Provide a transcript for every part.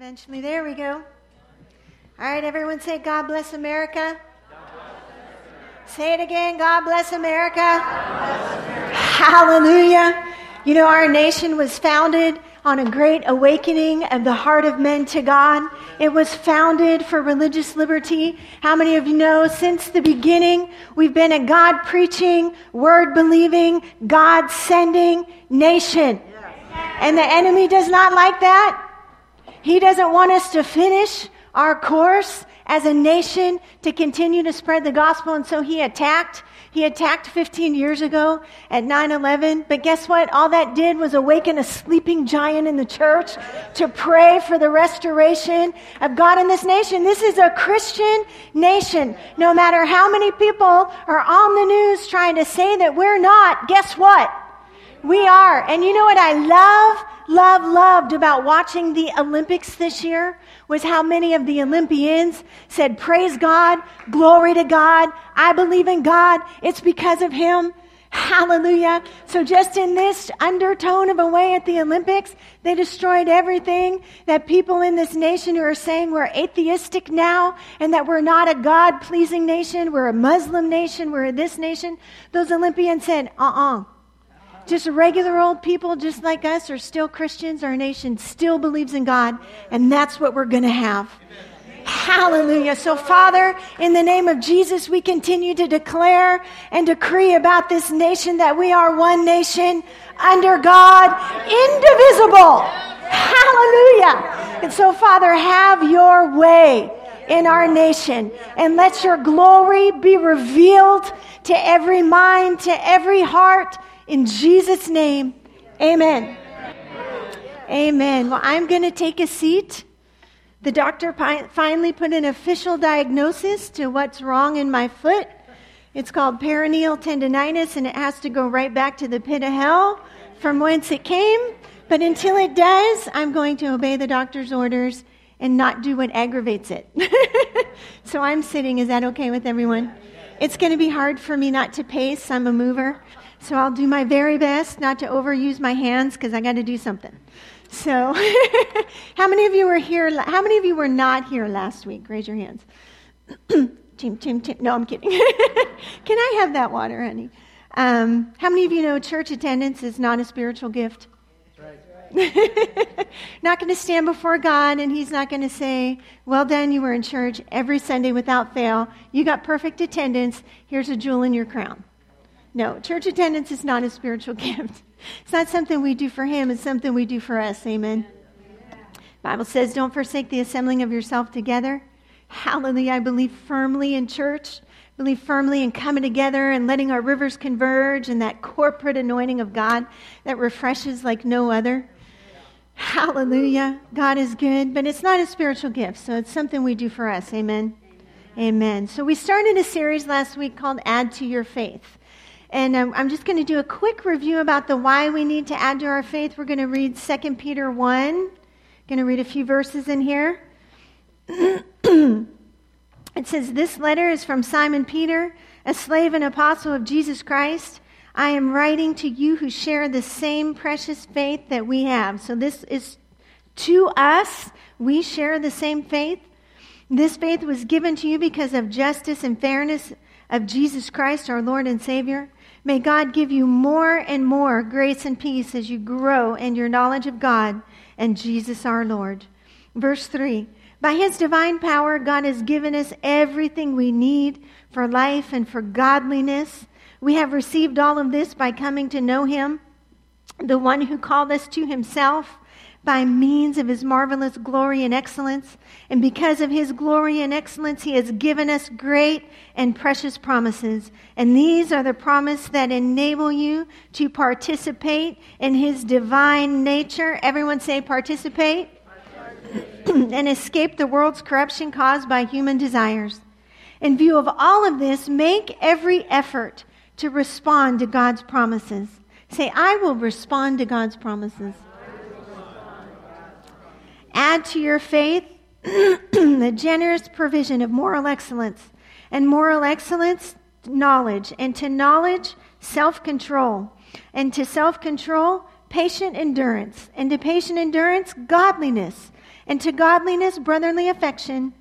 Eventually, there we go. All right, everyone say, God bless America. Say it again, God bless America. God bless America. Hallelujah. You know, our nation was founded on a great awakening of the heart of men to God. It was founded for religious liberty. How many of you know since the beginning we've been a God preaching, word believing, God sending nation? And the enemy does not like that. He doesn't want us to finish our course as a nation to continue to spread the gospel, and so he attacked. He attacked 15 years ago at 9 11. But guess what? All that did was awaken a sleeping giant in the church to pray for the restoration of God in this nation. This is a Christian nation. No matter how many people are on the news trying to say that we're not, guess what? We are. And you know what I love? Love, loved about watching the Olympics this year was how many of the Olympians said, Praise God, glory to God, I believe in God, it's because of Him. Hallelujah. So, just in this undertone of a way at the Olympics, they destroyed everything that people in this nation who are saying we're atheistic now and that we're not a God pleasing nation, we're a Muslim nation, we're this nation. Those Olympians said, uh uh-uh. uh just regular old people, just like us, are still Christians. Our nation still believes in God, and that's what we're going to have. Hallelujah. So, Father, in the name of Jesus, we continue to declare and decree about this nation that we are one nation under God, indivisible. Hallelujah. And so, Father, have your way in our nation and let your glory be revealed to every mind, to every heart in Jesus' name, amen. Amen. Well, I'm going to take a seat. The doctor finally put an official diagnosis to what's wrong in my foot. It's called peroneal tendonitis, and it has to go right back to the pit of hell from whence it came. But until it does, I'm going to obey the doctor's orders and not do what aggravates it. so I'm sitting. Is that okay with everyone? It's going to be hard for me not to pace. I'm a mover. So I'll do my very best not to overuse my hands because I got to do something. So, how many of you were here? How many of you were not here last week? Raise your hands. Tim, Tim. No, I'm kidding. Can I have that water, honey? Um, how many of you know church attendance is not a spiritual gift? not going to stand before God and He's not going to say, Well done, you were in church every Sunday without fail. You got perfect attendance. Here's a jewel in your crown. No, church attendance is not a spiritual gift. It's not something we do for him, it's something we do for us. Amen. Bible says, don't forsake the assembling of yourself together. Hallelujah. I believe firmly in church. Believe firmly in coming together and letting our rivers converge and that corporate anointing of God that refreshes like no other. Hallelujah. God is good, but it's not a spiritual gift, so it's something we do for us. Amen. Amen. So we started a series last week called Add to Your Faith. And um, I'm just going to do a quick review about the why we need to add to our faith. We're going to read 2 Peter 1. Going to read a few verses in here. it says, This letter is from Simon Peter, a slave and apostle of Jesus Christ. I am writing to you who share the same precious faith that we have. So this is to us. We share the same faith. This faith was given to you because of justice and fairness of Jesus Christ, our Lord and Savior. May God give you more and more grace and peace as you grow in your knowledge of God and Jesus our Lord. Verse 3 By his divine power, God has given us everything we need for life and for godliness. We have received all of this by coming to know him, the one who called us to himself by means of his marvelous glory and excellence. And because of his glory and excellence, he has given us great and precious promises. And these are the promises that enable you to participate in his divine nature. Everyone say participate. and escape the world's corruption caused by human desires. In view of all of this, make every effort to respond to God's promises. Say, I will respond to God's promises. Add to your faith the generous provision of moral excellence, and moral excellence, knowledge, and to knowledge, self control, and to self control, patient endurance, and to patient endurance, godliness, And to godliness, brotherly affection.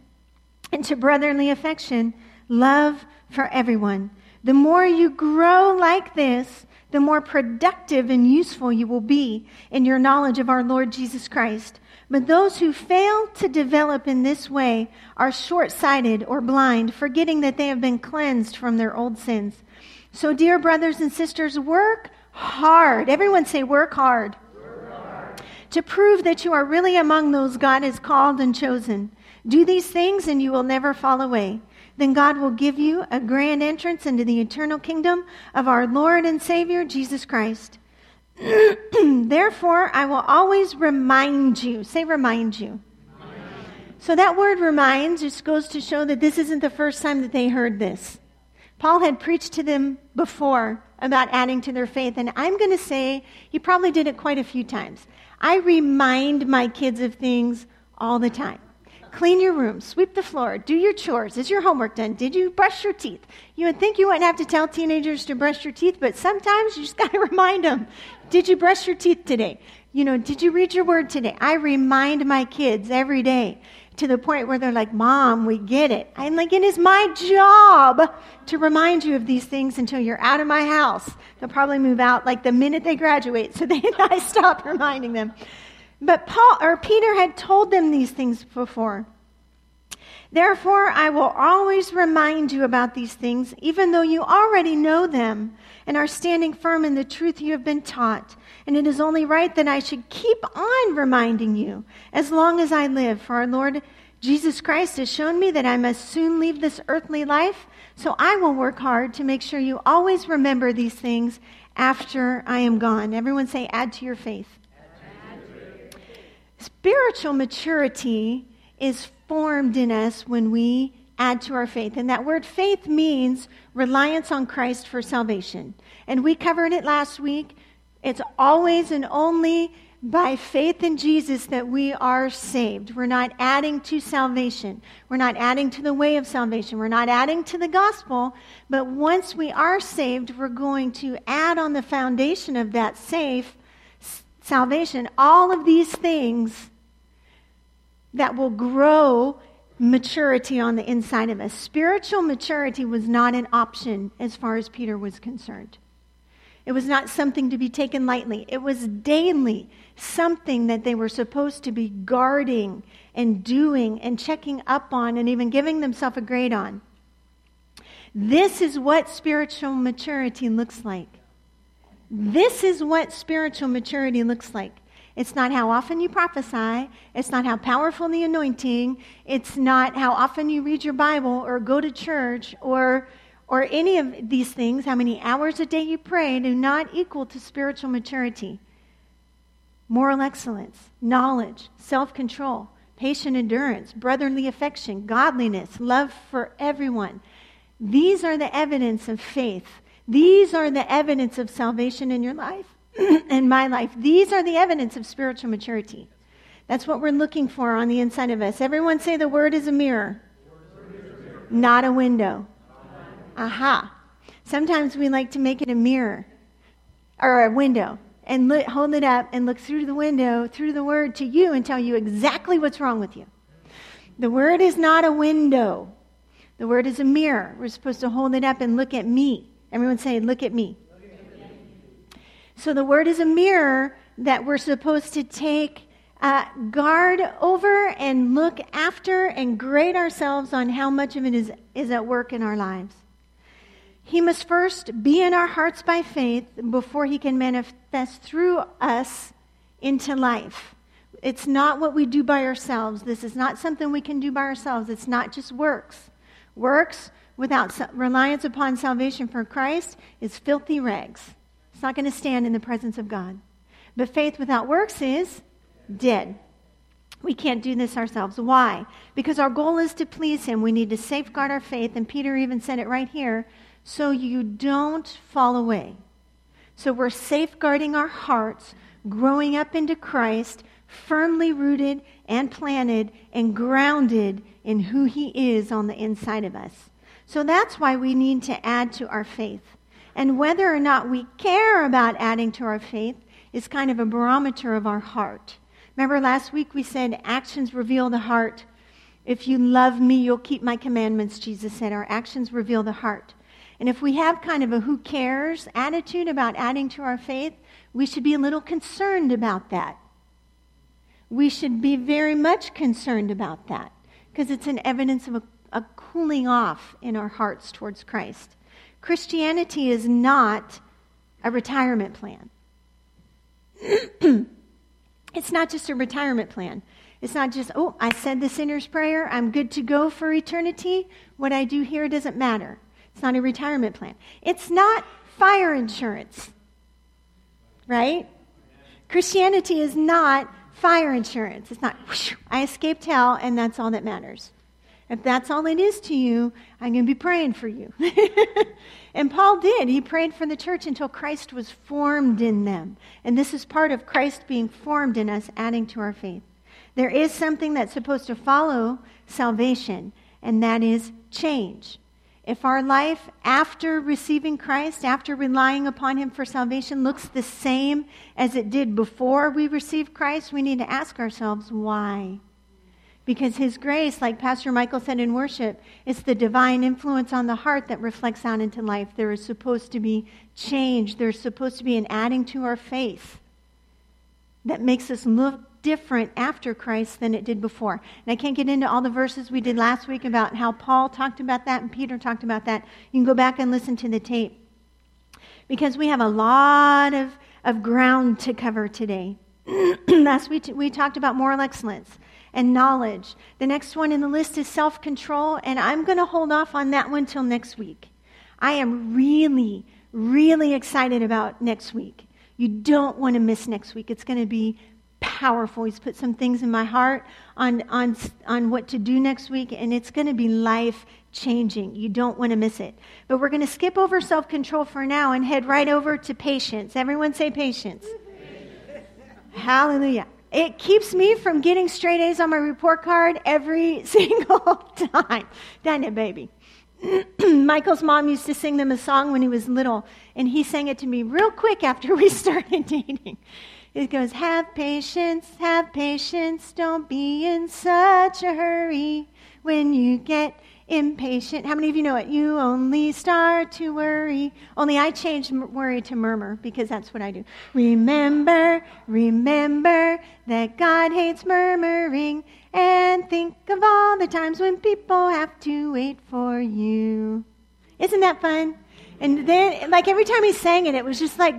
And to brotherly affection, love for everyone. The more you grow like this, the more productive and useful you will be in your knowledge of our Lord Jesus Christ. But those who fail to develop in this way are short sighted or blind, forgetting that they have been cleansed from their old sins. So, dear brothers and sisters, work hard. Everyone say, work hard. Work hard. To prove that you are really among those God has called and chosen. Do these things and you will never fall away then God will give you a grand entrance into the eternal kingdom of our Lord and Savior, Jesus Christ. Therefore, I will always remind you. Say, remind you. So that word reminds just goes to show that this isn't the first time that they heard this. Paul had preached to them before about adding to their faith, and I'm going to say he probably did it quite a few times. I remind my kids of things all the time. Clean your room, sweep the floor, do your chores. Is your homework done? Did you brush your teeth? You would think you wouldn't have to tell teenagers to brush your teeth, but sometimes you just got to remind them. Did you brush your teeth today? You know, did you read your word today? I remind my kids every day to the point where they're like, Mom, we get it. I'm like, it is my job to remind you of these things until you're out of my house. They'll probably move out like the minute they graduate, so then I stop reminding them. But Paul or Peter had told them these things before. Therefore, I will always remind you about these things, even though you already know them and are standing firm in the truth you have been taught. And it is only right that I should keep on reminding you as long as I live. For our Lord Jesus Christ has shown me that I must soon leave this earthly life. So I will work hard to make sure you always remember these things after I am gone. Everyone say, add to your faith. Spiritual maturity is formed in us when we add to our faith. And that word faith means reliance on Christ for salvation. And we covered it last week. It's always and only by faith in Jesus that we are saved. We're not adding to salvation. We're not adding to the way of salvation. We're not adding to the gospel. But once we are saved, we're going to add on the foundation of that safe salvation, all of these things that will grow maturity on the inside of us. Spiritual maturity was not an option as far as Peter was concerned. It was not something to be taken lightly. It was daily something that they were supposed to be guarding and doing and checking up on and even giving themselves a grade on. This is what spiritual maturity looks like. This is what spiritual maturity looks like. It's not how often you prophesy. It's not how powerful the anointing. It's not how often you read your Bible or go to church or, or any of these things. How many hours a day you pray do not equal to spiritual maturity. Moral excellence, knowledge, self control, patient endurance, brotherly affection, godliness, love for everyone. These are the evidence of faith these are the evidence of salvation in your life, in my life. These are the evidence of spiritual maturity. That's what we're looking for on the inside of us. Everyone say the word is a mirror, not a window. Aha. Sometimes we like to make it a mirror or a window and hold it up and look through the window, through the word to you and tell you exactly what's wrong with you. The word is not a window. The word is a mirror. We're supposed to hold it up and look at me. Everyone say, Look at me. So the word is a mirror that we're supposed to take uh, guard over and look after and grade ourselves on how much of it is, is at work in our lives. He must first be in our hearts by faith before he can manifest through us into life. It's not what we do by ourselves. This is not something we can do by ourselves. It's not just works. Works without reliance upon salvation for Christ is filthy rags. It's not going to stand in the presence of God. But faith without works is dead. We can't do this ourselves. Why? Because our goal is to please Him. We need to safeguard our faith, and Peter even said it right here so you don't fall away. So we're safeguarding our hearts, growing up into Christ, firmly rooted and planted and grounded in who He is on the inside of us. So that's why we need to add to our faith. And whether or not we care about adding to our faith is kind of a barometer of our heart. Remember last week we said actions reveal the heart. If you love me, you'll keep my commandments, Jesus said. Our actions reveal the heart. And if we have kind of a who cares attitude about adding to our faith, we should be a little concerned about that. We should be very much concerned about that because it's an evidence of a, a cooling off in our hearts towards Christ. Christianity is not a retirement plan. it's not just a retirement plan. It's not just, oh, I said the sinner's prayer, I'm good to go for eternity. What I do here doesn't matter. It's not a retirement plan. It's not fire insurance, right? Christianity is not fire insurance. It's not, whoosh, I escaped hell, and that's all that matters. If that's all it is to you, I'm going to be praying for you. and Paul did. He prayed for the church until Christ was formed in them. And this is part of Christ being formed in us, adding to our faith. There is something that's supposed to follow salvation, and that is change. If our life after receiving Christ, after relying upon Him for salvation, looks the same as it did before we received Christ, we need to ask ourselves why. Because His grace, like Pastor Michael said in worship, is the divine influence on the heart that reflects out into life. There is supposed to be change, there's supposed to be an adding to our faith that makes us look different after Christ than it did before. And I can't get into all the verses we did last week about how Paul talked about that and Peter talked about that. You can go back and listen to the tape. Because we have a lot of, of ground to cover today. last week we talked about moral excellence and knowledge. The next one in the list is self control, and I'm going to hold off on that one till next week. I am really, really excited about next week. You don't want to miss next week. It's going to be powerful. He's put some things in my heart on, on, on what to do next week, and it's going to be life changing. You don't want to miss it. But we're going to skip over self control for now and head right over to patience. Everyone say patience. Hallelujah. It keeps me from getting straight A's on my report card every single time. Doesn't it, baby? Michael's mom used to sing them a song when he was little, and he sang it to me real quick after we started dating. It goes, Have patience, have patience, don't be in such a hurry when you get impatient. How many of you know it? You only start to worry. Only I changed worry to murmur because that's what I do. Remember, remember that God hates murmuring and think of all the times when people have to wait for you. Isn't that fun? And then, like every time he sang it, it was just like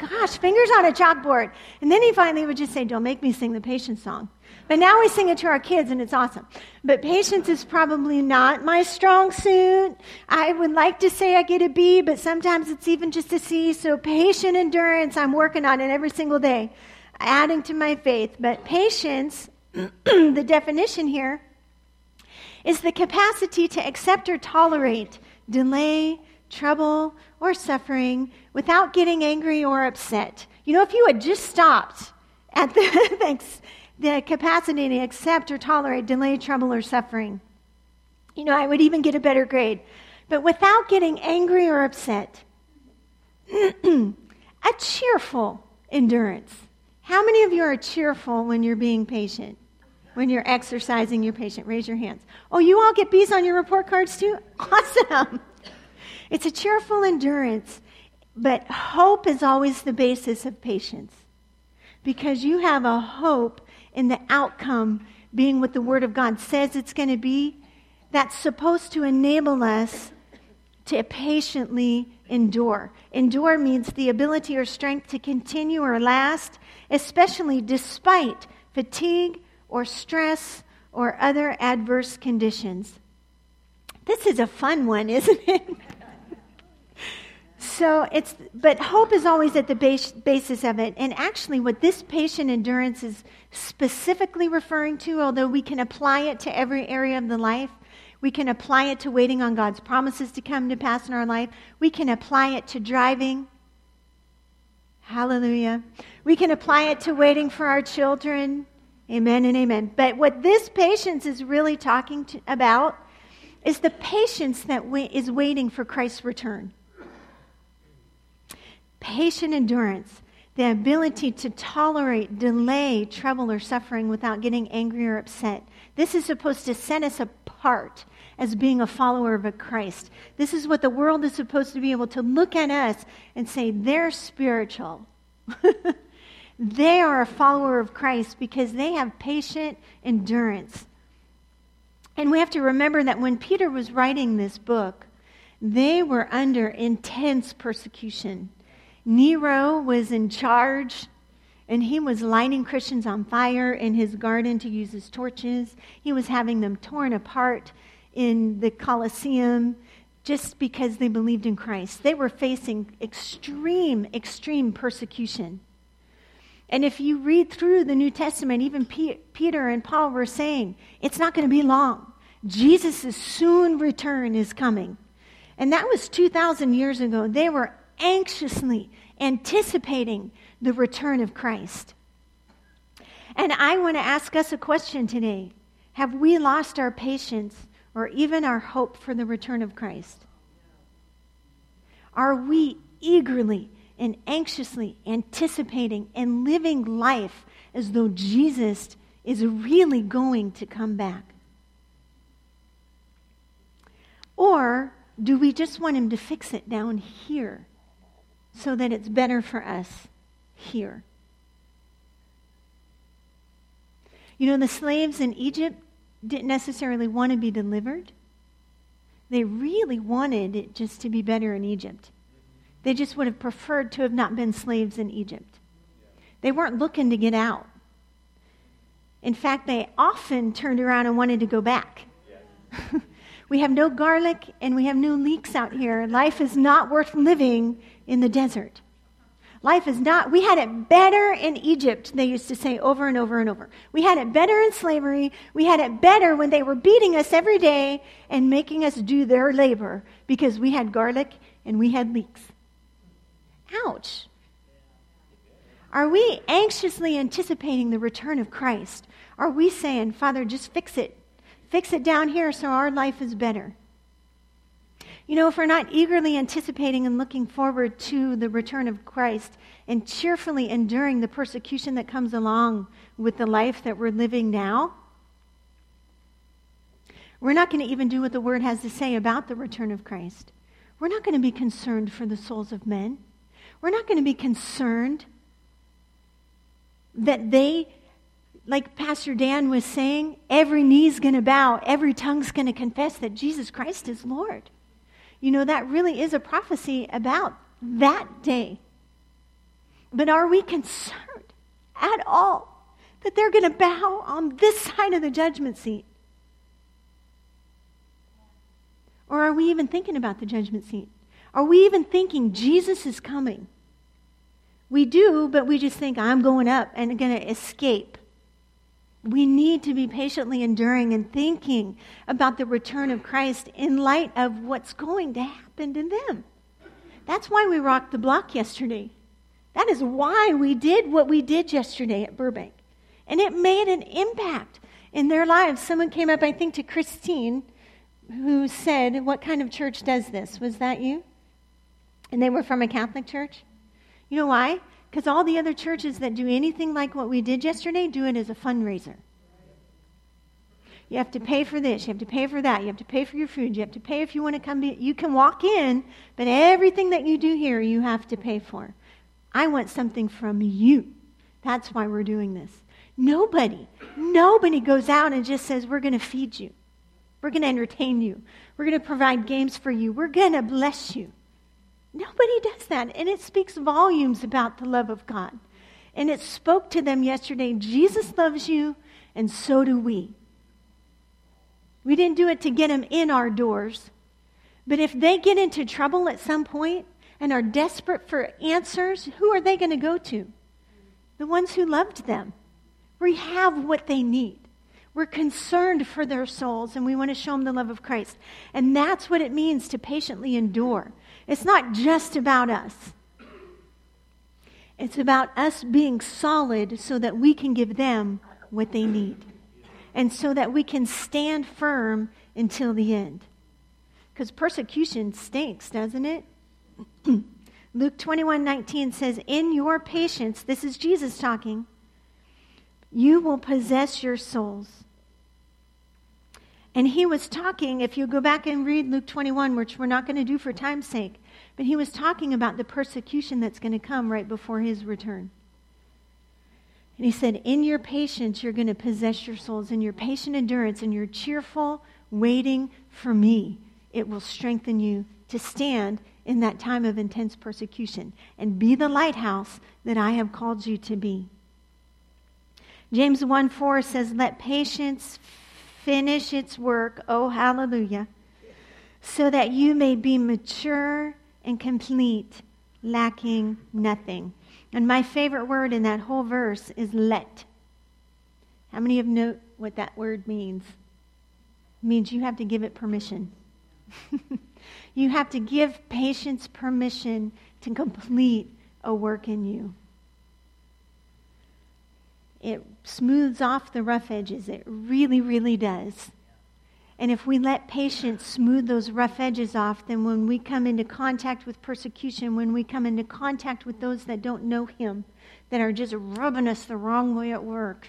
gosh, fingers on a chalkboard. And then he finally would just say, Don't make me sing the patience song. But now we sing it to our kids and it's awesome. But patience is probably not my strong suit. I would like to say I get a B, but sometimes it's even just a C. So patient endurance, I'm working on it every single day, adding to my faith. But patience, the definition here, is the capacity to accept or tolerate delay, trouble, or suffering without getting angry or upset. You know, if you had just stopped at the, the capacity to accept or tolerate delay, trouble, or suffering, you know, I would even get a better grade. But without getting angry or upset, a cheerful endurance. How many of you are cheerful when you're being patient? When you're exercising your patient? Raise your hands. Oh, you all get B's on your report cards too? Awesome. It's a cheerful endurance, but hope is always the basis of patience because you have a hope in the outcome being what the Word of God says it's going to be that's supposed to enable us to patiently endure. Endure means the ability or strength to continue or last, especially despite fatigue or stress or other adverse conditions. This is a fun one, isn't it? So it's, but hope is always at the base, basis of it. And actually, what this patient endurance is specifically referring to, although we can apply it to every area of the life, we can apply it to waiting on God's promises to come to pass in our life. We can apply it to driving. Hallelujah. We can apply it to waiting for our children. Amen and amen. But what this patience is really talking to, about is the patience that is waiting for Christ's return patient endurance. the ability to tolerate, delay trouble or suffering without getting angry or upset. This is supposed to set us apart as being a follower of a Christ. This is what the world is supposed to be able to look at us and say, they're spiritual. they are a follower of Christ because they have patient endurance. And we have to remember that when Peter was writing this book, they were under intense persecution. Nero was in charge, and he was lighting Christians on fire in his garden to use his torches. He was having them torn apart in the Colosseum just because they believed in Christ. They were facing extreme, extreme persecution. And if you read through the New Testament, even Peter and Paul were saying, it's not going to be long. Jesus' soon return is coming. And that was 2,000 years ago. They were anxiously anticipating the return of Christ. And I want to ask us a question today Have we lost our patience or even our hope for the return of Christ? Are we eagerly and anxiously anticipating and living life as though Jesus is really going to come back? Or do we just want him to fix it down here so that it's better for us here? You know, the slaves in Egypt didn't necessarily want to be delivered. They really wanted it just to be better in Egypt. They just would have preferred to have not been slaves in Egypt. They weren't looking to get out. In fact, they often turned around and wanted to go back. we have no garlic and we have no leeks out here. Life is not worth living in the desert. Life is not, we had it better in Egypt, they used to say over and over and over. We had it better in slavery. We had it better when they were beating us every day and making us do their labor because we had garlic and we had leeks. Ouch. Are we anxiously anticipating the return of Christ? Are we saying, Father, just fix it? Fix it down here so our life is better. You know, if we're not eagerly anticipating and looking forward to the return of Christ and cheerfully enduring the persecution that comes along with the life that we're living now, we're not going to even do what the Word has to say about the return of Christ. We're not going to be concerned for the souls of men. We're not going to be concerned that they, like Pastor Dan was saying, every knee's going to bow, every tongue's going to confess that Jesus Christ is Lord. You know, that really is a prophecy about that day. But are we concerned at all that they're going to bow on this side of the judgment seat? Or are we even thinking about the judgment seat? Are we even thinking Jesus is coming? We do, but we just think, I'm going up and going to escape. We need to be patiently enduring and thinking about the return of Christ in light of what's going to happen to them. That's why we rocked the block yesterday. That is why we did what we did yesterday at Burbank. And it made an impact in their lives. Someone came up, I think, to Christine, who said, What kind of church does this? Was that you? And they were from a Catholic church? You know why? Because all the other churches that do anything like what we did yesterday do it as a fundraiser. You have to pay for this. You have to pay for that. You have to pay for your food. You have to pay if you want to come. Be, you can walk in, but everything that you do here, you have to pay for. I want something from you. That's why we're doing this. Nobody, nobody goes out and just says, We're going to feed you. We're going to entertain you. We're going to provide games for you. We're going to bless you. Nobody does that. And it speaks volumes about the love of God. And it spoke to them yesterday Jesus loves you, and so do we. We didn't do it to get them in our doors. But if they get into trouble at some point and are desperate for answers, who are they going to go to? The ones who loved them. We have what they need. We're concerned for their souls and we want to show them the love of Christ. And that's what it means to patiently endure. It's not just about us. It's about us being solid so that we can give them what they need. And so that we can stand firm until the end. Because persecution stinks, doesn't it? Luke 21 19 says, In your patience, this is Jesus talking, you will possess your souls. And he was talking, if you go back and read Luke 21, which we're not going to do for time's sake, but he was talking about the persecution that's going to come right before his return. And he said, In your patience, you're going to possess your souls. In your patient endurance, in your cheerful waiting for me, it will strengthen you to stand in that time of intense persecution and be the lighthouse that I have called you to be. James 1 4 says, Let patience finish its work, oh hallelujah, so that you may be mature and complete, lacking nothing. And my favorite word in that whole verse is let. How many of you know what that word means? It means you have to give it permission. you have to give patience permission to complete a work in you. It smooths off the rough edges. It really, really does. And if we let patience smooth those rough edges off, then when we come into contact with persecution, when we come into contact with those that don't know Him, that are just rubbing us the wrong way at work,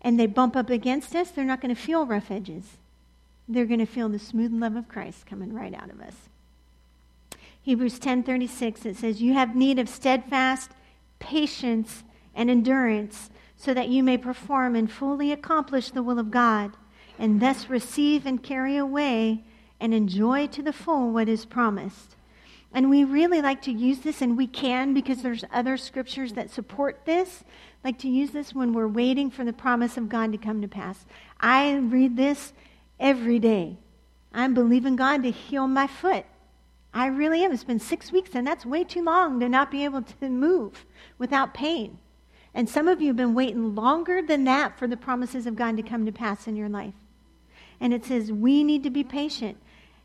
and they bump up against us, they're not going to feel rough edges. They're going to feel the smooth love of Christ coming right out of us. Hebrews 10:36 it says, "You have need of steadfast patience and endurance, so that you may perform and fully accomplish the will of God, and thus receive and carry away and enjoy to the full what is promised. And we really like to use this, and we can because there's other scriptures that support this. Like to use this when we're waiting for the promise of God to come to pass. I read this every day. I'm believing God to heal my foot. I really am. It's been six weeks, and that's way too long to not be able to move without pain. And some of you have been waiting longer than that for the promises of God to come to pass in your life. And it says we need to be patient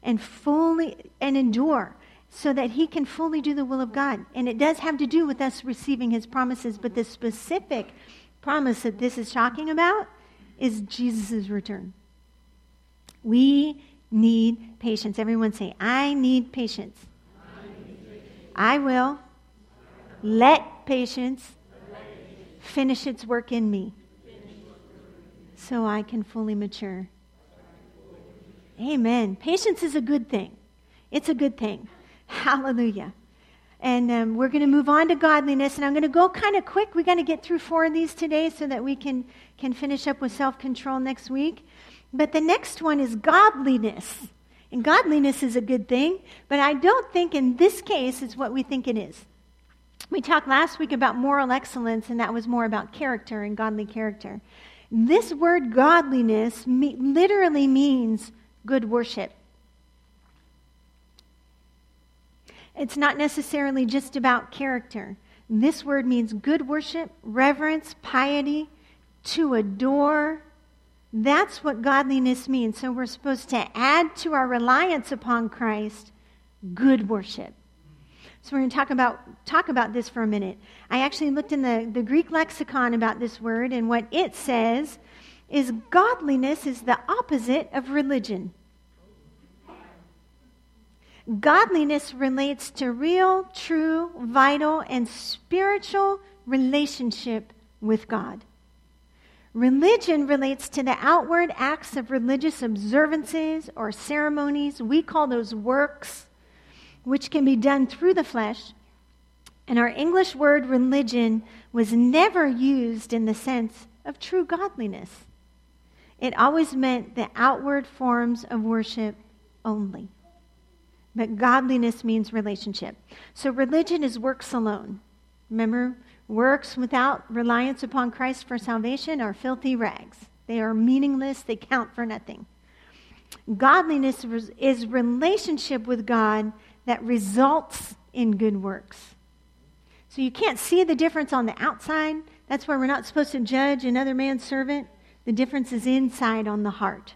and fully and endure so that he can fully do the will of God. And it does have to do with us receiving his promises, but the specific promise that this is talking about is Jesus' return. We need patience. Everyone say, I need patience. I, need patience. I will let patience finish its work in me so I can fully mature. Amen. Patience is a good thing. It's a good thing. Hallelujah. And um, we're going to move on to godliness. And I'm going to go kind of quick. We're going to get through four of these today so that we can, can finish up with self control next week. But the next one is godliness. And godliness is a good thing, but I don't think in this case it's what we think it is. We talked last week about moral excellence, and that was more about character and godly character. This word godliness me- literally means good worship. It's not necessarily just about character. This word means good worship, reverence, piety, to adore. That's what godliness means. So we're supposed to add to our reliance upon Christ good worship. So we're going to talk about, talk about this for a minute. I actually looked in the, the Greek lexicon about this word, and what it says is godliness is the opposite of religion. Godliness relates to real, true, vital, and spiritual relationship with God. Religion relates to the outward acts of religious observances or ceremonies. We call those works which can be done through the flesh. And our English word religion was never used in the sense of true godliness. It always meant the outward forms of worship only. But godliness means relationship. So religion is works alone. Remember, works without reliance upon Christ for salvation are filthy rags. They are meaningless, they count for nothing. Godliness is relationship with God that results in good works. So you can't see the difference on the outside. That's why we're not supposed to judge another man's servant. The difference is inside on the heart.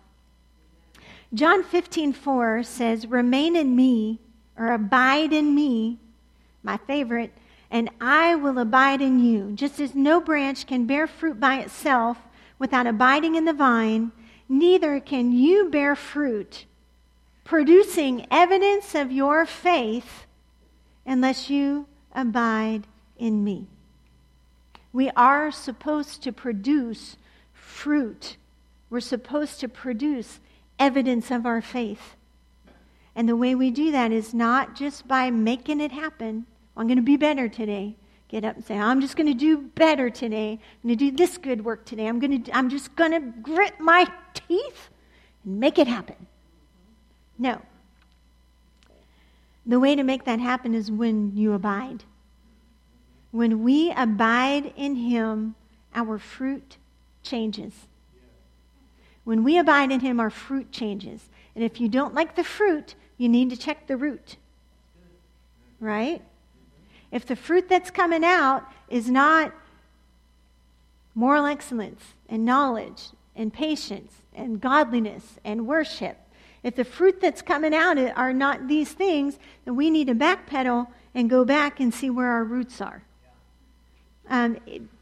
John 15, 4 says, Remain in me, or abide in me, my favorite, and I will abide in you. Just as no branch can bear fruit by itself without abiding in the vine, neither can you bear fruit producing evidence of your faith unless you abide in me. We are supposed to produce fruit. We're supposed to produce evidence of our faith. And the way we do that is not just by making it happen. I'm going to be better today. Get up and say, I'm just going to do better today. I'm going to do this good work today. I'm, going to, I'm just going to grit my teeth and make it happen. No. The way to make that happen is when you abide. When we abide in Him, our fruit changes. When we abide in Him, our fruit changes. And if you don't like the fruit, you need to check the root. Right? If the fruit that's coming out is not moral excellence and knowledge and patience and godliness and worship, if the fruit that's coming out are not these things, then we need to backpedal and go back and see where our roots are. Um,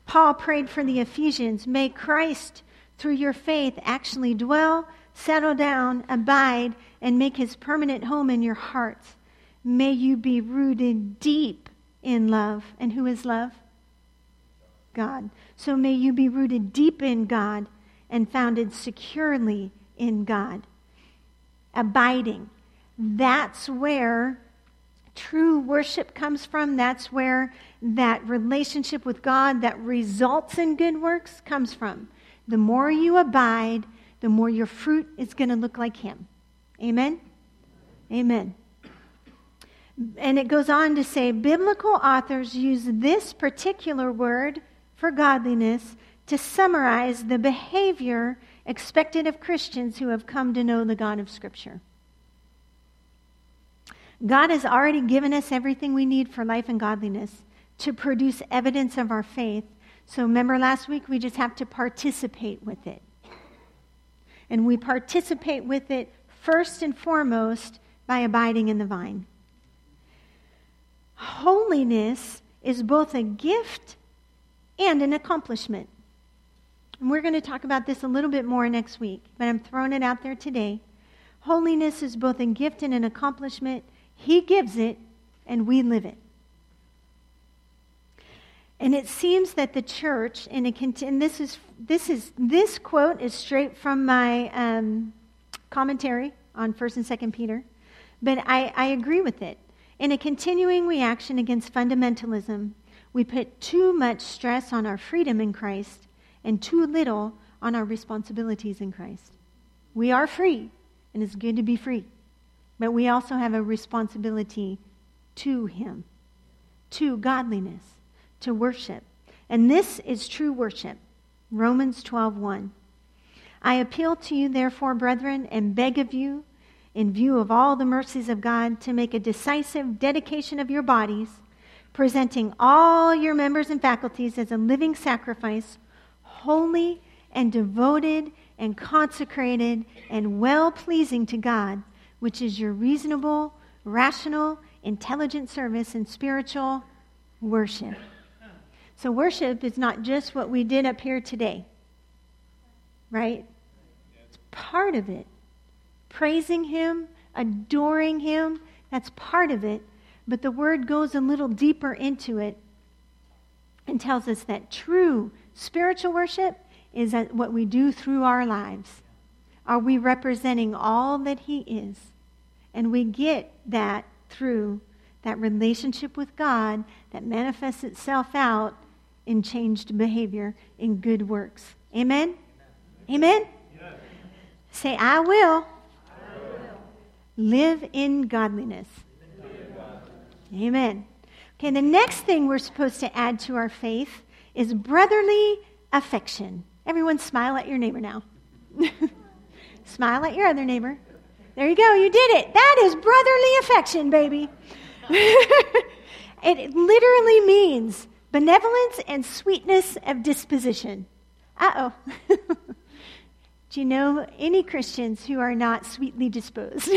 Paul prayed for the Ephesians may Christ, through your faith, actually dwell, settle down, abide, and make his permanent home in your hearts. May you be rooted deep in love. And who is love? God. So may you be rooted deep in God and founded securely in God. Abiding. That's where true worship comes from. That's where that relationship with God that results in good works comes from. The more you abide, the more your fruit is going to look like Him. Amen? Amen. And it goes on to say biblical authors use this particular word for godliness to summarize the behavior expected of Christians who have come to know the God of Scripture. God has already given us everything we need for life and godliness to produce evidence of our faith. So remember last week, we just have to participate with it. And we participate with it first and foremost by abiding in the vine. Holiness is both a gift and an accomplishment. And we're going to talk about this a little bit more next week, but I'm throwing it out there today. Holiness is both a gift and an accomplishment. He gives it, and we live it. And it seems that the church, and, it and this is this is this quote is straight from my um, commentary on First and Second Peter, but I, I agree with it. In a continuing reaction against fundamentalism, we put too much stress on our freedom in Christ and too little on our responsibilities in Christ. We are free, and it's good to be free, but we also have a responsibility to Him, to godliness to worship. And this is true worship. Romans 12:1. I appeal to you therefore, brethren, and beg of you in view of all the mercies of God to make a decisive dedication of your bodies, presenting all your members and faculties as a living sacrifice, holy and devoted and consecrated and well pleasing to God, which is your reasonable, rational, intelligent service and spiritual worship. So, worship is not just what we did up here today, right? It's part of it. Praising Him, adoring Him, that's part of it. But the word goes a little deeper into it and tells us that true spiritual worship is what we do through our lives. Are we representing all that He is? And we get that through that relationship with God that manifests itself out in changed behavior, in good works. Amen? Amen? Yes. Say, I will, I will. Live, in live in godliness. Amen. Okay, the next thing we're supposed to add to our faith is brotherly affection. Everyone smile at your neighbor now. smile at your other neighbor. There you go, you did it. That is brotherly affection, baby. it literally means benevolence and sweetness of disposition. Uh oh. Do you know any Christians who are not sweetly disposed?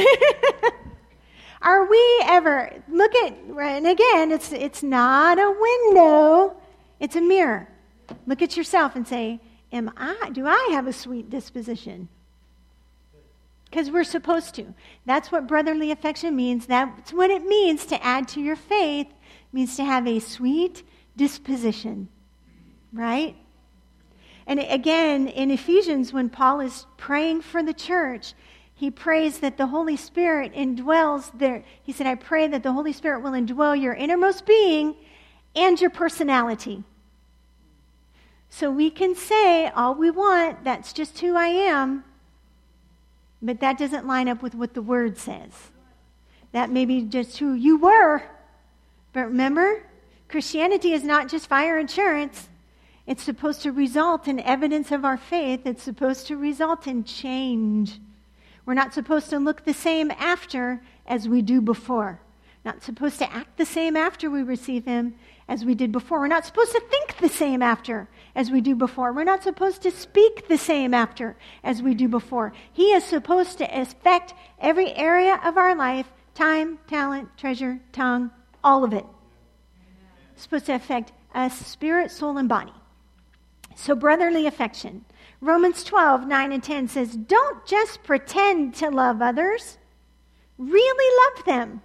are we ever look at and again it's it's not a window, it's a mirror. Look at yourself and say, Am I do I have a sweet disposition? Because we're supposed to. That's what brotherly affection means. That's what it means to add to your faith, it means to have a sweet disposition, right? And again, in Ephesians, when Paul is praying for the church, he prays that the Holy Spirit indwells there. He said, I pray that the Holy Spirit will indwell your innermost being and your personality. So we can say all we want, that's just who I am, but that doesn't line up with what the Word says. That may be just who you were. But remember, Christianity is not just fire insurance. It's supposed to result in evidence of our faith. It's supposed to result in change. We're not supposed to look the same after as we do before. Not supposed to act the same after we receive Him as we did before. We're not supposed to think the same after as we do before. We're not supposed to speak the same after as we do before. He is supposed to affect every area of our life time, talent, treasure, tongue, all of it. It's supposed to affect us, spirit, soul, and body. So, brotherly affection. Romans 12, 9 and 10 says, Don't just pretend to love others, really love them.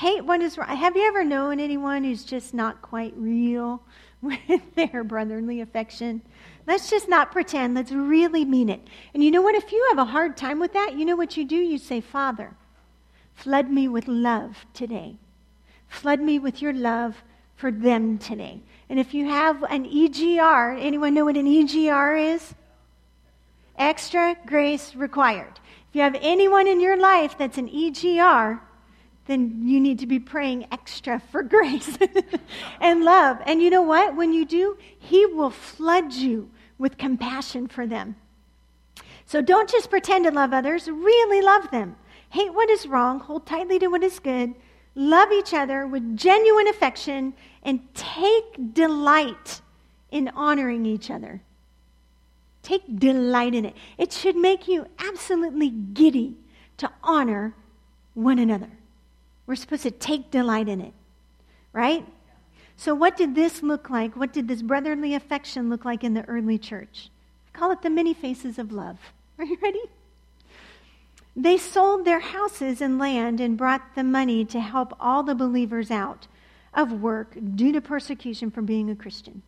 Hate what is wrong. Have you ever known anyone who's just not quite real with their brotherly affection? Let's just not pretend. Let's really mean it. And you know what? If you have a hard time with that, you know what you do? You say, Father, flood me with love today. Flood me with your love for them today. And if you have an EGR, anyone know what an EGR is? Extra grace required. If you have anyone in your life that's an EGR, then you need to be praying extra for grace and love. And you know what? When you do, He will flood you with compassion for them. So don't just pretend to love others, really love them. Hate what is wrong, hold tightly to what is good, love each other with genuine affection, and take delight in honoring each other. Take delight in it. It should make you absolutely giddy to honor one another. We're supposed to take delight in it, right? So, what did this look like? What did this brotherly affection look like in the early church? I call it the many faces of love. Are you ready? They sold their houses and land and brought the money to help all the believers out of work due to persecution for being a Christian.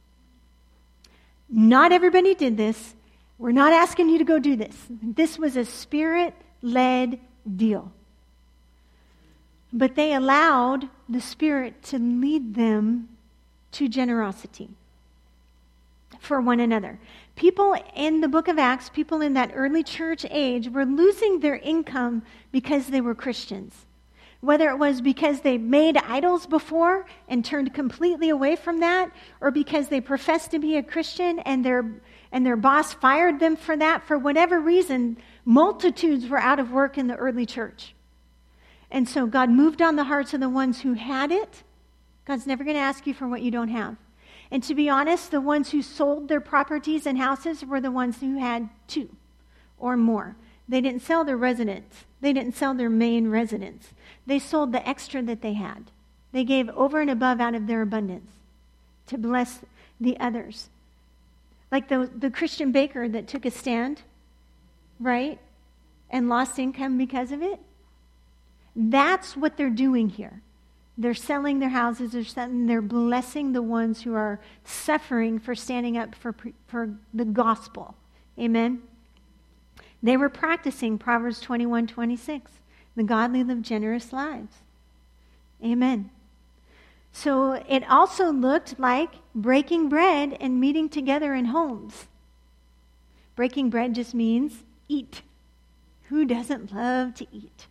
Not everybody did this. We're not asking you to go do this. This was a spirit led deal. But they allowed the Spirit to lead them to generosity for one another. People in the book of Acts, people in that early church age, were losing their income because they were Christians. Whether it was because they made idols before and turned completely away from that, or because they professed to be a Christian and their, and their boss fired them for that, for whatever reason, multitudes were out of work in the early church. And so God moved on the hearts of the ones who had it. God's never going to ask you for what you don't have. And to be honest, the ones who sold their properties and houses were the ones who had two or more. They didn't sell their residence, they didn't sell their main residence. They sold the extra that they had. They gave over and above out of their abundance to bless the others. Like the, the Christian baker that took a stand, right? And lost income because of it. That's what they're doing here. They're selling their houses, they're, selling, they're blessing the ones who are suffering for standing up for, for the gospel. Amen? They were practicing Proverbs 21 26. The godly live generous lives. Amen. So it also looked like breaking bread and meeting together in homes. Breaking bread just means eat. Who doesn't love to eat?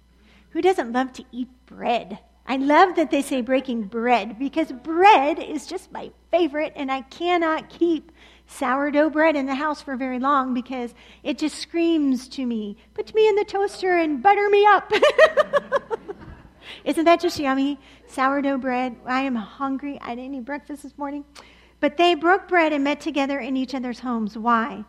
Who doesn't love to eat bread? I love that they say breaking bread because bread is just my favorite, and I cannot keep sourdough bread in the house for very long because it just screams to me, put me in the toaster and butter me up. Isn't that just yummy? Sourdough bread. I am hungry. I didn't eat breakfast this morning. But they broke bread and met together in each other's homes. Why?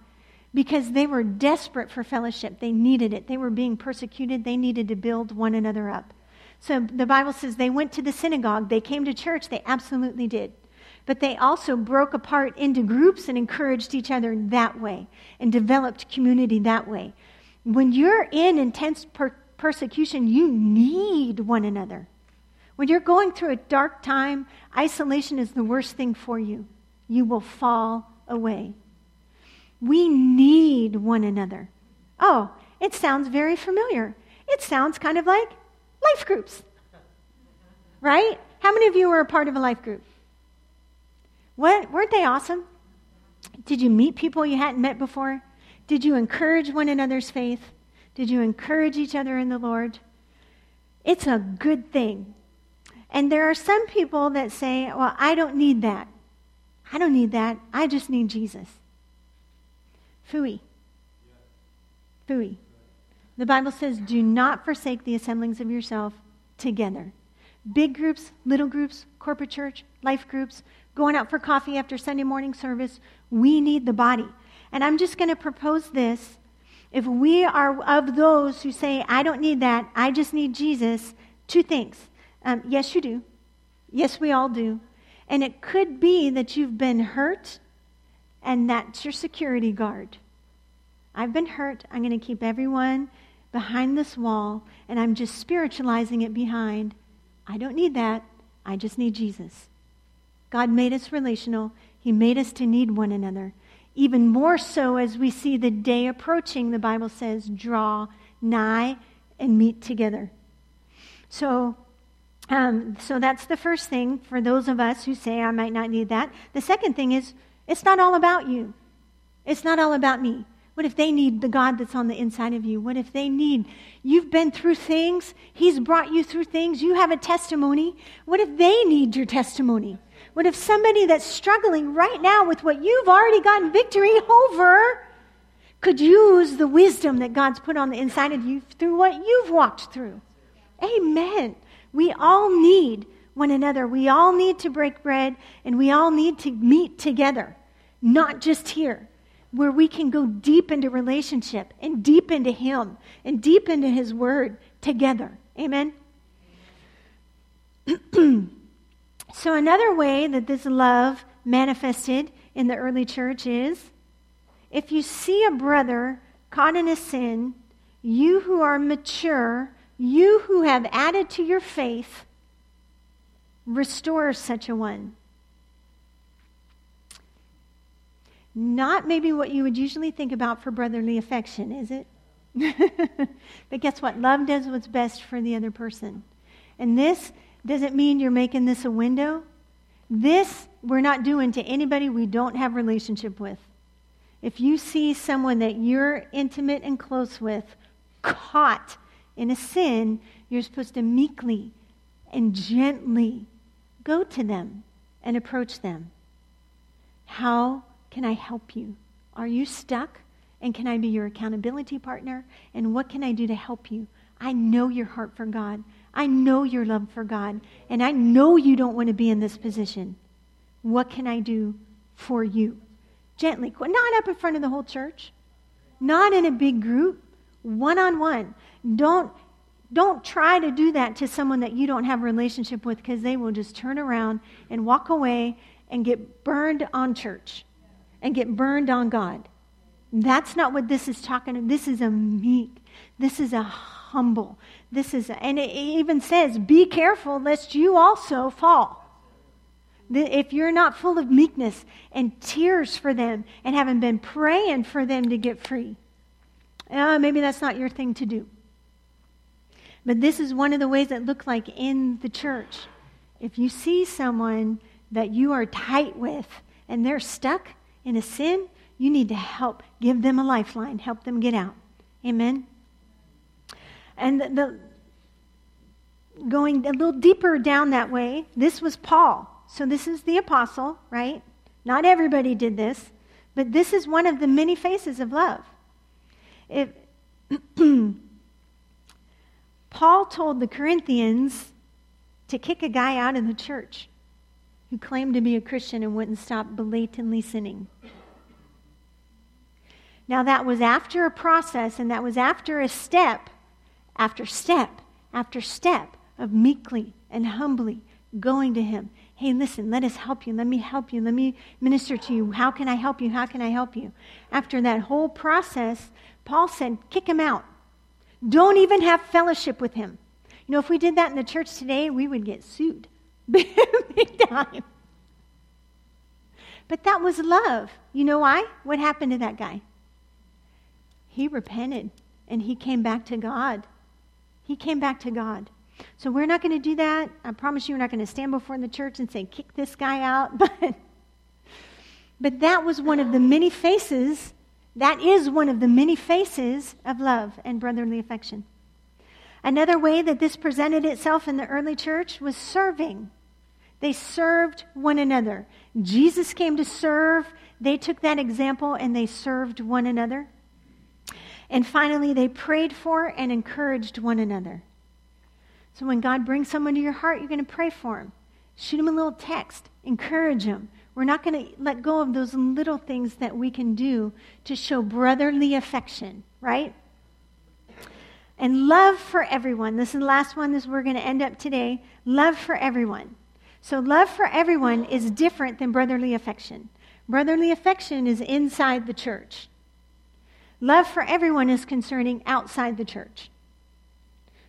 Because they were desperate for fellowship. They needed it. They were being persecuted. They needed to build one another up. So the Bible says they went to the synagogue. They came to church. They absolutely did. But they also broke apart into groups and encouraged each other that way and developed community that way. When you're in intense per- persecution, you need one another. When you're going through a dark time, isolation is the worst thing for you. You will fall away. We need one another. Oh, it sounds very familiar. It sounds kind of like life groups. Right? How many of you were a part of a life group? What, weren't they awesome? Did you meet people you hadn't met before? Did you encourage one another's faith? Did you encourage each other in the Lord? It's a good thing. And there are some people that say, well, I don't need that. I don't need that. I just need Jesus. Fooey. Fooey. The Bible says, do not forsake the assemblings of yourself together. Big groups, little groups, corporate church, life groups, going out for coffee after Sunday morning service. We need the body. And I'm just going to propose this. If we are of those who say, I don't need that, I just need Jesus, two things. Um, yes, you do. Yes, we all do. And it could be that you've been hurt, and that's your security guard. I've been hurt. I'm going to keep everyone behind this wall, and I'm just spiritualizing it behind. I don't need that. I just need Jesus. God made us relational, He made us to need one another. Even more so as we see the day approaching, the Bible says, draw nigh and meet together. So, um, so that's the first thing for those of us who say, I might not need that. The second thing is, it's not all about you. It's not all about me. What if they need the God that's on the inside of you? What if they need, you've been through things, He's brought you through things, you have a testimony. What if they need your testimony? What if somebody that's struggling right now with what you've already gotten victory over could use the wisdom that God's put on the inside of you through what you've walked through? Amen. We all need one another. We all need to break bread and we all need to meet together, not just here, where we can go deep into relationship and deep into Him and deep into His Word together. Amen. So, another way that this love manifested in the early church is if you see a brother caught in a sin, you who are mature, you who have added to your faith, restore such a one. Not maybe what you would usually think about for brotherly affection, is it? but guess what? Love does what's best for the other person. And this doesn't mean you're making this a window? This we're not doing to anybody we don't have relationship with. If you see someone that you're intimate and close with caught in a sin, you're supposed to meekly and gently go to them and approach them. How can I help you? Are you stuck? And can I be your accountability partner? And what can I do to help you? I know your heart for God. I know your love for God, and I know you don't want to be in this position. What can I do for you? Gently, not up in front of the whole church, not in a big group, one on one. Don't don't try to do that to someone that you don't have a relationship with because they will just turn around and walk away and get burned on church and get burned on God. That's not what this is talking about. This is a meek. This is a humble. This is, a, and it even says, be careful lest you also fall. If you're not full of meekness and tears for them and haven't been praying for them to get free, uh, maybe that's not your thing to do. But this is one of the ways that look like in the church. If you see someone that you are tight with and they're stuck in a sin, you need to help. Give them a lifeline. Help them get out. Amen. And the, the, going a little deeper down that way, this was Paul. So this is the apostle, right? Not everybody did this, but this is one of the many faces of love. If Paul told the Corinthians to kick a guy out of the church who claimed to be a Christian and wouldn't stop blatantly sinning. Now, that was after a process and that was after a step after step after step of meekly and humbly going to him. Hey, listen, let us help you. Let me help you. Let me minister to you. How can I help you? How can I help you? After that whole process, Paul said, kick him out. Don't even have fellowship with him. You know, if we did that in the church today, we would get sued big time. But that was love. You know why? What happened to that guy? He repented and he came back to God. He came back to God. So we're not going to do that. I promise you, we're not going to stand before the church and say, kick this guy out. But, but that was one of the many faces, that is one of the many faces of love and brotherly affection. Another way that this presented itself in the early church was serving. They served one another. Jesus came to serve. They took that example and they served one another. And finally, they prayed for and encouraged one another. So when God brings someone to your heart, you're going to pray for them. Shoot them a little text, encourage them. We're not going to let go of those little things that we can do to show brotherly affection, right? And love for everyone. This is the last one this we're going to end up today. Love for everyone. So love for everyone is different than brotherly affection. Brotherly affection is inside the church. Love for everyone is concerning outside the church.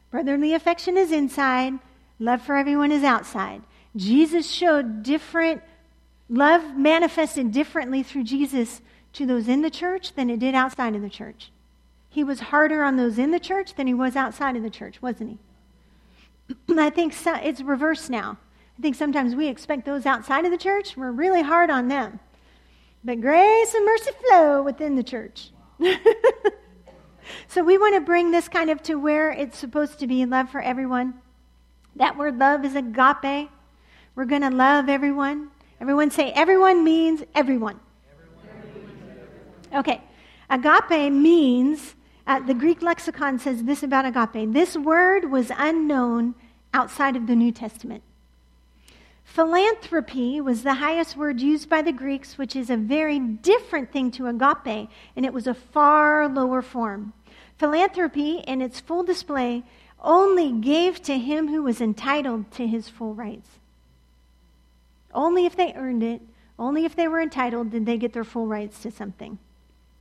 Brotherly affection is inside, love for everyone is outside. Jesus showed different, love manifested differently through Jesus to those in the church than it did outside of the church. He was harder on those in the church than he was outside of the church, wasn't he? I think so, it's reversed now. I think sometimes we expect those outside of the church, we're really hard on them. But grace and mercy flow within the church. So we want to bring this kind of to where it's supposed to be love for everyone. That word love is agape. We're going to love everyone. Everyone say, everyone means everyone. Okay. Agape means, uh, the Greek lexicon says this about agape. This word was unknown outside of the New Testament. Philanthropy was the highest word used by the Greeks, which is a very different thing to agape, and it was a far lower form. Philanthropy, in its full display, only gave to him who was entitled to his full rights. Only if they earned it, only if they were entitled, did they get their full rights to something.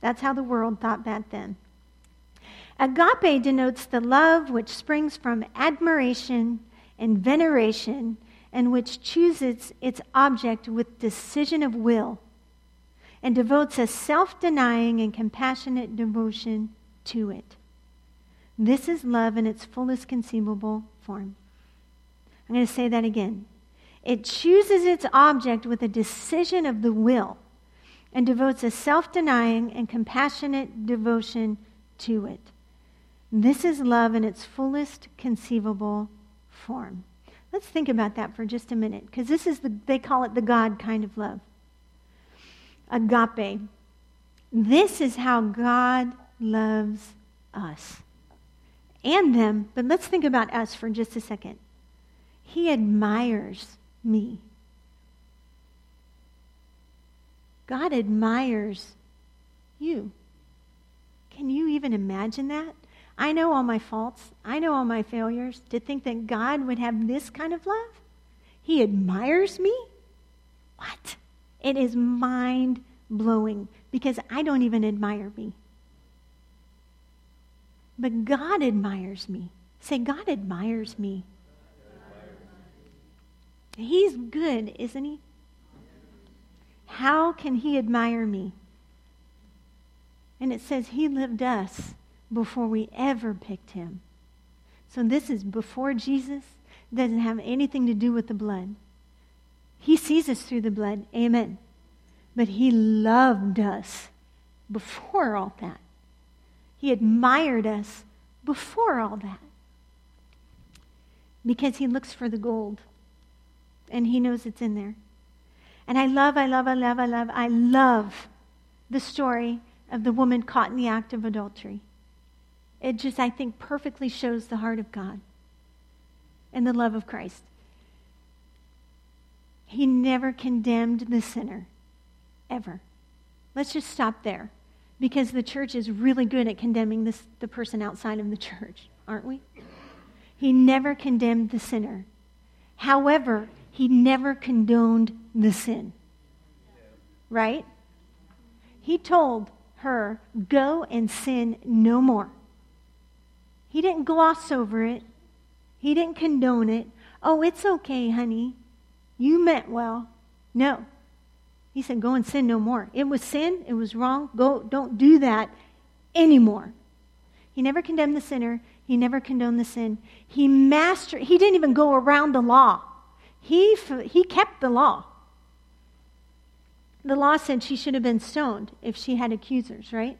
That's how the world thought back then. Agape denotes the love which springs from admiration and veneration and which chooses its object with decision of will and devotes a self denying and compassionate devotion to it. This is love in its fullest conceivable form. I'm going to say that again. It chooses its object with a decision of the will and devotes a self denying and compassionate devotion to it. This is love in its fullest conceivable form. Let's think about that for just a minute, because this is the, they call it the God kind of love. Agape. This is how God loves us and them, but let's think about us for just a second. He admires me. God admires you. Can you even imagine that? I know all my faults. I know all my failures. To think that God would have this kind of love? He admires me? What? It is mind blowing because I don't even admire me. But God admires me. Say, God admires me. He's good, isn't he? How can he admire me? And it says he lived us before we ever picked him. So this is before Jesus. Doesn't have anything to do with the blood. He sees us through the blood. Amen. But he loved us before all that. He admired us before all that. Because he looks for the gold and he knows it's in there. And I love, I love, I love, I love, I love the story of the woman caught in the act of adultery. It just, I think, perfectly shows the heart of God and the love of Christ. He never condemned the sinner, ever. Let's just stop there because the church is really good at condemning this, the person outside of the church, aren't we? He never condemned the sinner. However, he never condoned the sin. Right? He told her, Go and sin no more. He didn't gloss over it, he didn't condone it. Oh, it's okay, honey. You meant well. No. He said, Go and sin no more. It was sin, it was wrong. Go, don't do that anymore. He never condemned the sinner. He never condoned the sin. He mastered, he didn't even go around the law. He, he kept the law. The law said she should have been stoned if she had accusers, right?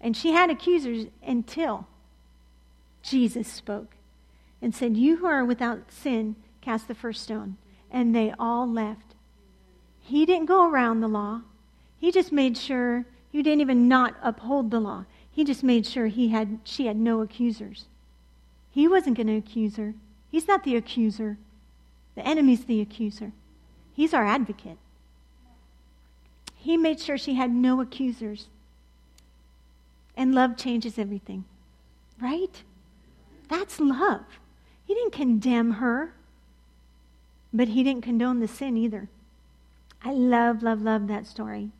And she had accusers until Jesus spoke and said, You who are without sin, cast the first stone. And they all left. He didn't go around the law. He just made sure he didn't even not uphold the law. He just made sure he had, she had no accusers. He wasn't going to accuse her. He's not the accuser. The enemy's the accuser. He's our advocate. He made sure she had no accusers. And love changes everything. Right? That's love. He didn't condemn her, but he didn't condone the sin either. I love, love, love that story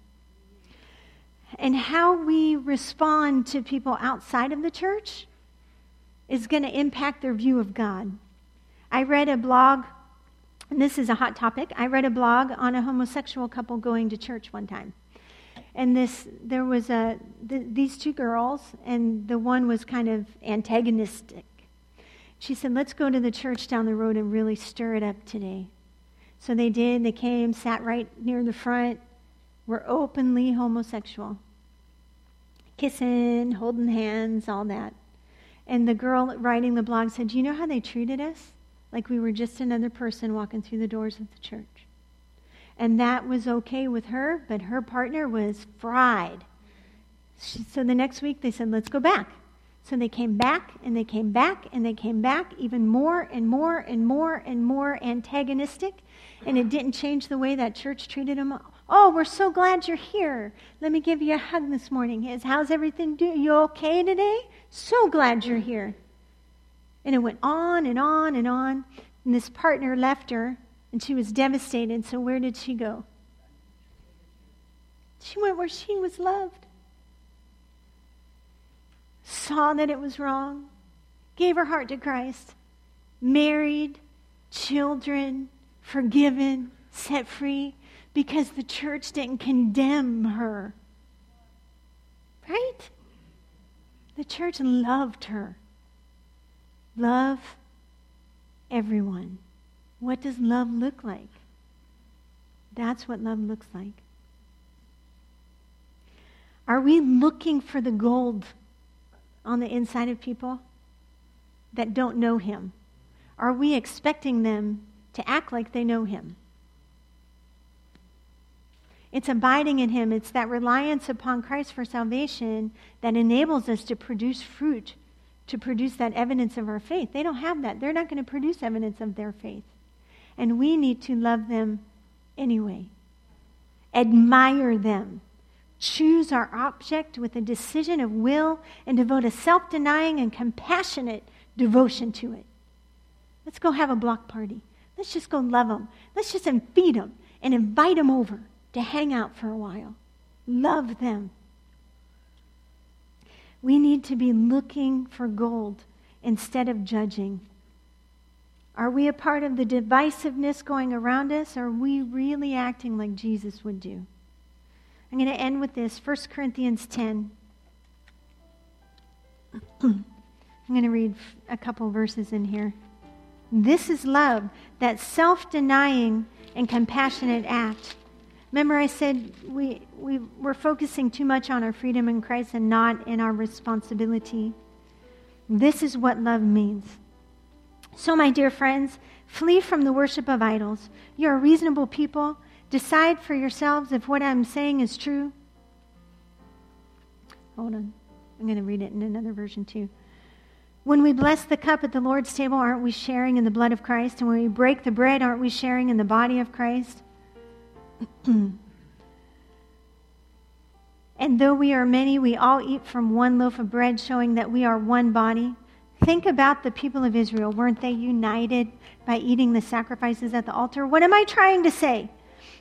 and how we respond to people outside of the church is going to impact their view of God. I read a blog, and this is a hot topic. I read a blog on a homosexual couple going to church one time. And this, there was a, th- these two girls, and the one was kind of antagonistic. She said, Let's go to the church down the road and really stir it up today. So they did. They came, sat right near the front, were openly homosexual. Kissing, holding hands, all that. And the girl writing the blog said, you know how they treated us? Like we were just another person walking through the doors of the church. And that was okay with her, but her partner was fried. She, so the next week they said, Let's go back. So they came back and they came back and they came back even more and more and more and more antagonistic. And it didn't change the way that church treated them Oh, we're so glad you're here. Let me give you a hug this morning. Is how's everything doing? You okay today? So glad you're here. And it went on and on and on. And this partner left her, and she was devastated. So where did she go? She went where she was loved. Saw that it was wrong, gave her heart to Christ, married, children, forgiven, set free because the church didn't condemn her. Right? The church loved her. Love everyone. What does love look like? That's what love looks like. Are we looking for the gold on the inside of people that don't know Him? Are we expecting them to act like they know Him? It's abiding in Him. It's that reliance upon Christ for salvation that enables us to produce fruit, to produce that evidence of our faith. They don't have that. They're not going to produce evidence of their faith. And we need to love them anyway, admire them, choose our object with a decision of will, and devote a self denying and compassionate devotion to it. Let's go have a block party. Let's just go love them. Let's just feed them and invite them over to hang out for a while. Love them. We need to be looking for gold instead of judging. Are we a part of the divisiveness going around us? Or are we really acting like Jesus would do? I'm going to end with this 1 Corinthians 10. I'm going to read a couple verses in here. This is love, that self denying and compassionate act Remember, I said we, we, we're focusing too much on our freedom in Christ and not in our responsibility. This is what love means. So, my dear friends, flee from the worship of idols. You're a reasonable people. Decide for yourselves if what I'm saying is true. Hold on. I'm going to read it in another version too. When we bless the cup at the Lord's table, aren't we sharing in the blood of Christ? And when we break the bread, aren't we sharing in the body of Christ? and though we are many, we all eat from one loaf of bread, showing that we are one body. Think about the people of Israel. Weren't they united by eating the sacrifices at the altar? What am I trying to say?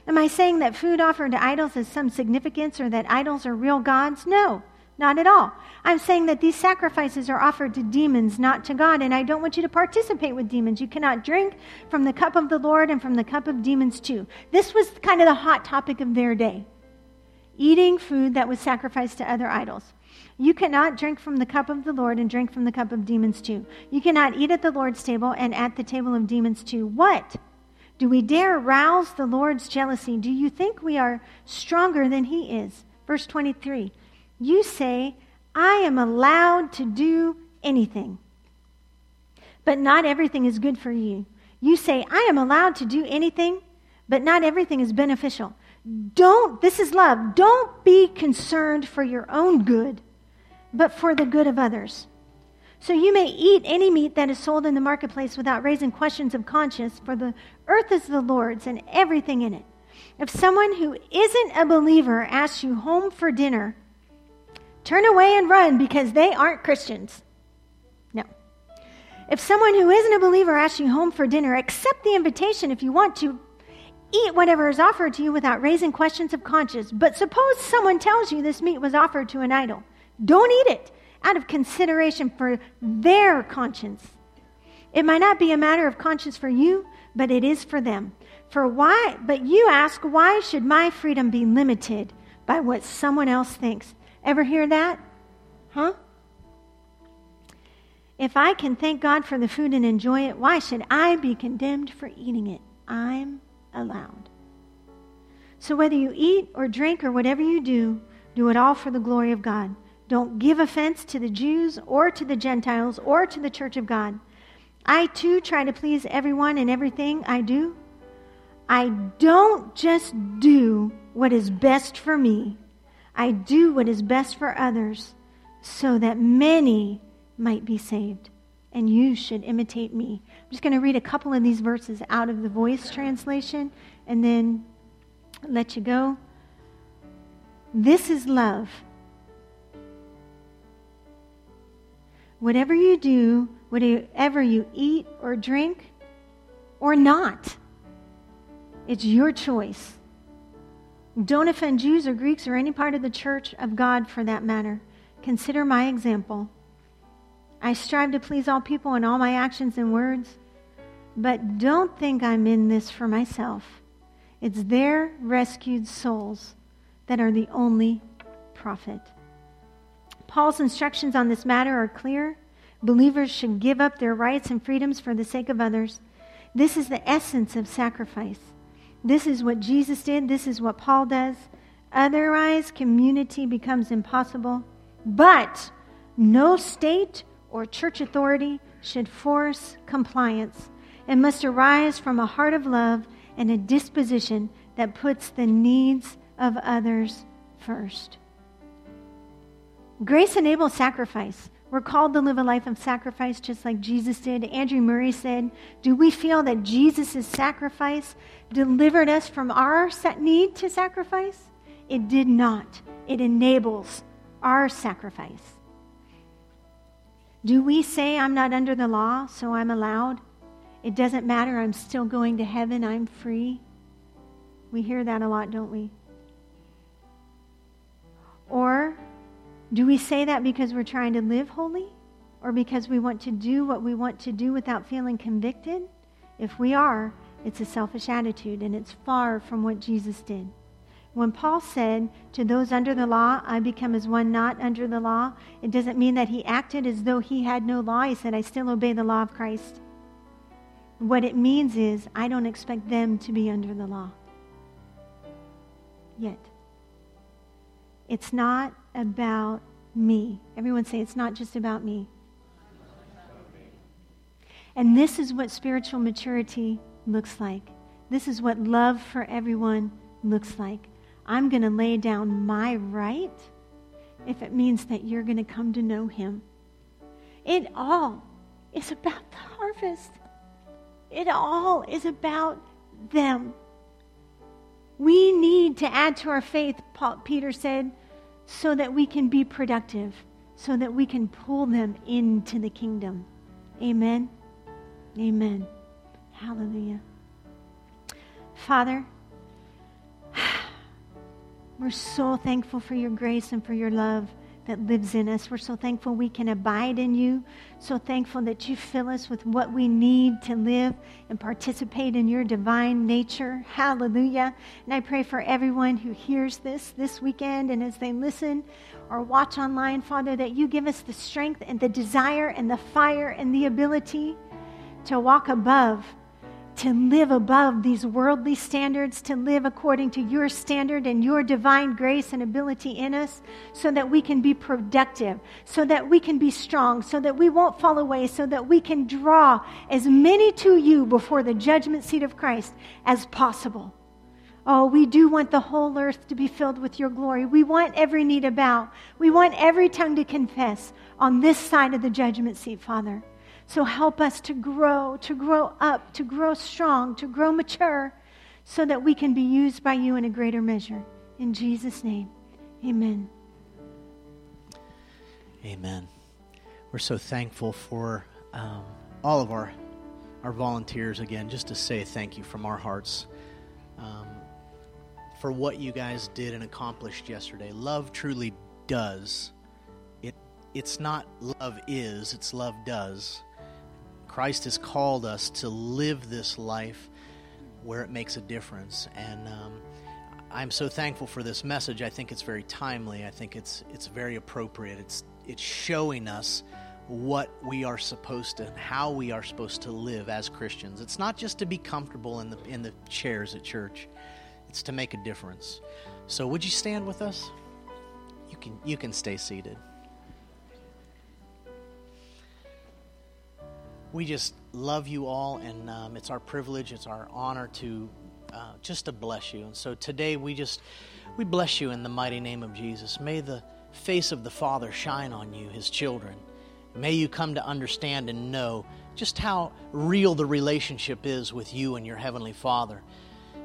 Am I saying that food offered to idols has some significance or that idols are real gods? No, not at all. I'm saying that these sacrifices are offered to demons, not to God, and I don't want you to participate with demons. You cannot drink from the cup of the Lord and from the cup of demons too. This was kind of the hot topic of their day eating food that was sacrificed to other idols. You cannot drink from the cup of the Lord and drink from the cup of demons too. You cannot eat at the Lord's table and at the table of demons too. What? Do we dare rouse the Lord's jealousy? Do you think we are stronger than he is? Verse 23. You say, I am allowed to do anything. But not everything is good for you. You say, I am allowed to do anything, but not everything is beneficial. Don't, this is love. Don't be concerned for your own good, but for the good of others. So you may eat any meat that is sold in the marketplace without raising questions of conscience, for the earth is the Lord's and everything in it. If someone who isn't a believer asks you home for dinner, turn away and run because they aren't Christians. No. If someone who isn't a believer asks you home for dinner, accept the invitation if you want to. Eat whatever is offered to you without raising questions of conscience. But suppose someone tells you this meat was offered to an idol. Don't eat it out of consideration for their conscience. It might not be a matter of conscience for you, but it is for them. For why, but you ask, why should my freedom be limited by what someone else thinks? Ever hear that? Huh? If I can thank God for the food and enjoy it, why should I be condemned for eating it? I'm allowed. So whether you eat or drink or whatever you do, do it all for the glory of God. Don't give offense to the Jews or to the Gentiles or to the church of God. I too try to please everyone in everything I do. I don't just do what is best for me, I do what is best for others so that many might be saved. And you should imitate me. I'm just going to read a couple of these verses out of the voice translation and then let you go. This is love. Whatever you do, whatever you eat or drink or not, it's your choice. Don't offend Jews or Greeks or any part of the church of God for that matter. Consider my example. I strive to please all people in all my actions and words, but don't think I'm in this for myself. It's their rescued souls that are the only profit. Paul's instructions on this matter are clear. Believers should give up their rights and freedoms for the sake of others. This is the essence of sacrifice. This is what Jesus did. This is what Paul does. Otherwise, community becomes impossible. But no state or church authority should force compliance. It must arise from a heart of love and a disposition that puts the needs of others first. Grace enables sacrifice. We're called to live a life of sacrifice just like Jesus did. Andrew Murray said, Do we feel that Jesus' sacrifice delivered us from our need to sacrifice? It did not. It enables our sacrifice. Do we say, I'm not under the law, so I'm allowed? It doesn't matter, I'm still going to heaven, I'm free? We hear that a lot, don't we? Or do we say that because we're trying to live holy or because we want to do what we want to do without feeling convicted? If we are, it's a selfish attitude and it's far from what Jesus did. When Paul said, To those under the law, I become as one not under the law, it doesn't mean that he acted as though he had no law. He said, I still obey the law of Christ. What it means is, I don't expect them to be under the law. Yet. It's not about me. Everyone say, it's not just about me. And this is what spiritual maturity looks like. This is what love for everyone looks like. I'm going to lay down my right if it means that you're going to come to know him. It all is about the harvest. It all is about them. We need to add to our faith, Paul, Peter said, so that we can be productive, so that we can pull them into the kingdom. Amen. Amen. Hallelujah. Father, we're so thankful for your grace and for your love that lives in us. We're so thankful we can abide in you. So thankful that you fill us with what we need to live and participate in your divine nature. Hallelujah. And I pray for everyone who hears this this weekend and as they listen or watch online, Father, that you give us the strength and the desire and the fire and the ability to walk above to live above these worldly standards, to live according to your standard and your divine grace and ability in us, so that we can be productive, so that we can be strong, so that we won't fall away, so that we can draw as many to you before the judgment seat of Christ as possible. Oh, we do want the whole earth to be filled with your glory. We want every knee to bow. We want every tongue to confess on this side of the judgment seat, Father. So help us to grow, to grow up, to grow strong, to grow mature, so that we can be used by you in a greater measure. In Jesus' name, amen. Amen. We're so thankful for um, all of our, our volunteers again, just to say thank you from our hearts um, for what you guys did and accomplished yesterday. Love truly does. It, it's not love is, it's love does. Christ has called us to live this life where it makes a difference. And um, I'm so thankful for this message. I think it's very timely. I think it's it's very appropriate. It's it's showing us what we are supposed to and how we are supposed to live as Christians. It's not just to be comfortable in the in the chairs at church. It's to make a difference. So would you stand with us? You can you can stay seated. We just love you all, and um, it's our privilege, it's our honor to uh, just to bless you. And so today we just we bless you in the mighty name of Jesus. May the face of the Father shine on you, His children. May you come to understand and know just how real the relationship is with you and your heavenly Father.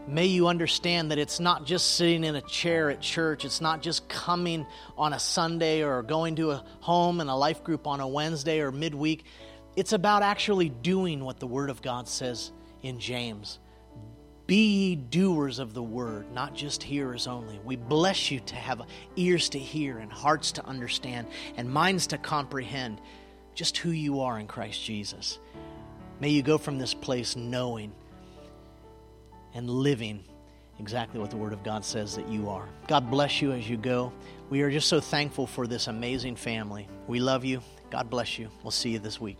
May you understand that it's not just sitting in a chair at church. It's not just coming on a Sunday or going to a home and a life group on a Wednesday or midweek. It's about actually doing what the Word of God says in James. Be ye doers of the word, not just hearers only. We bless you to have ears to hear and hearts to understand and minds to comprehend just who you are in Christ Jesus. May you go from this place knowing and living exactly what the Word of God says that you are. God bless you as you go. We are just so thankful for this amazing family. We love you. God bless you. We'll see you this week.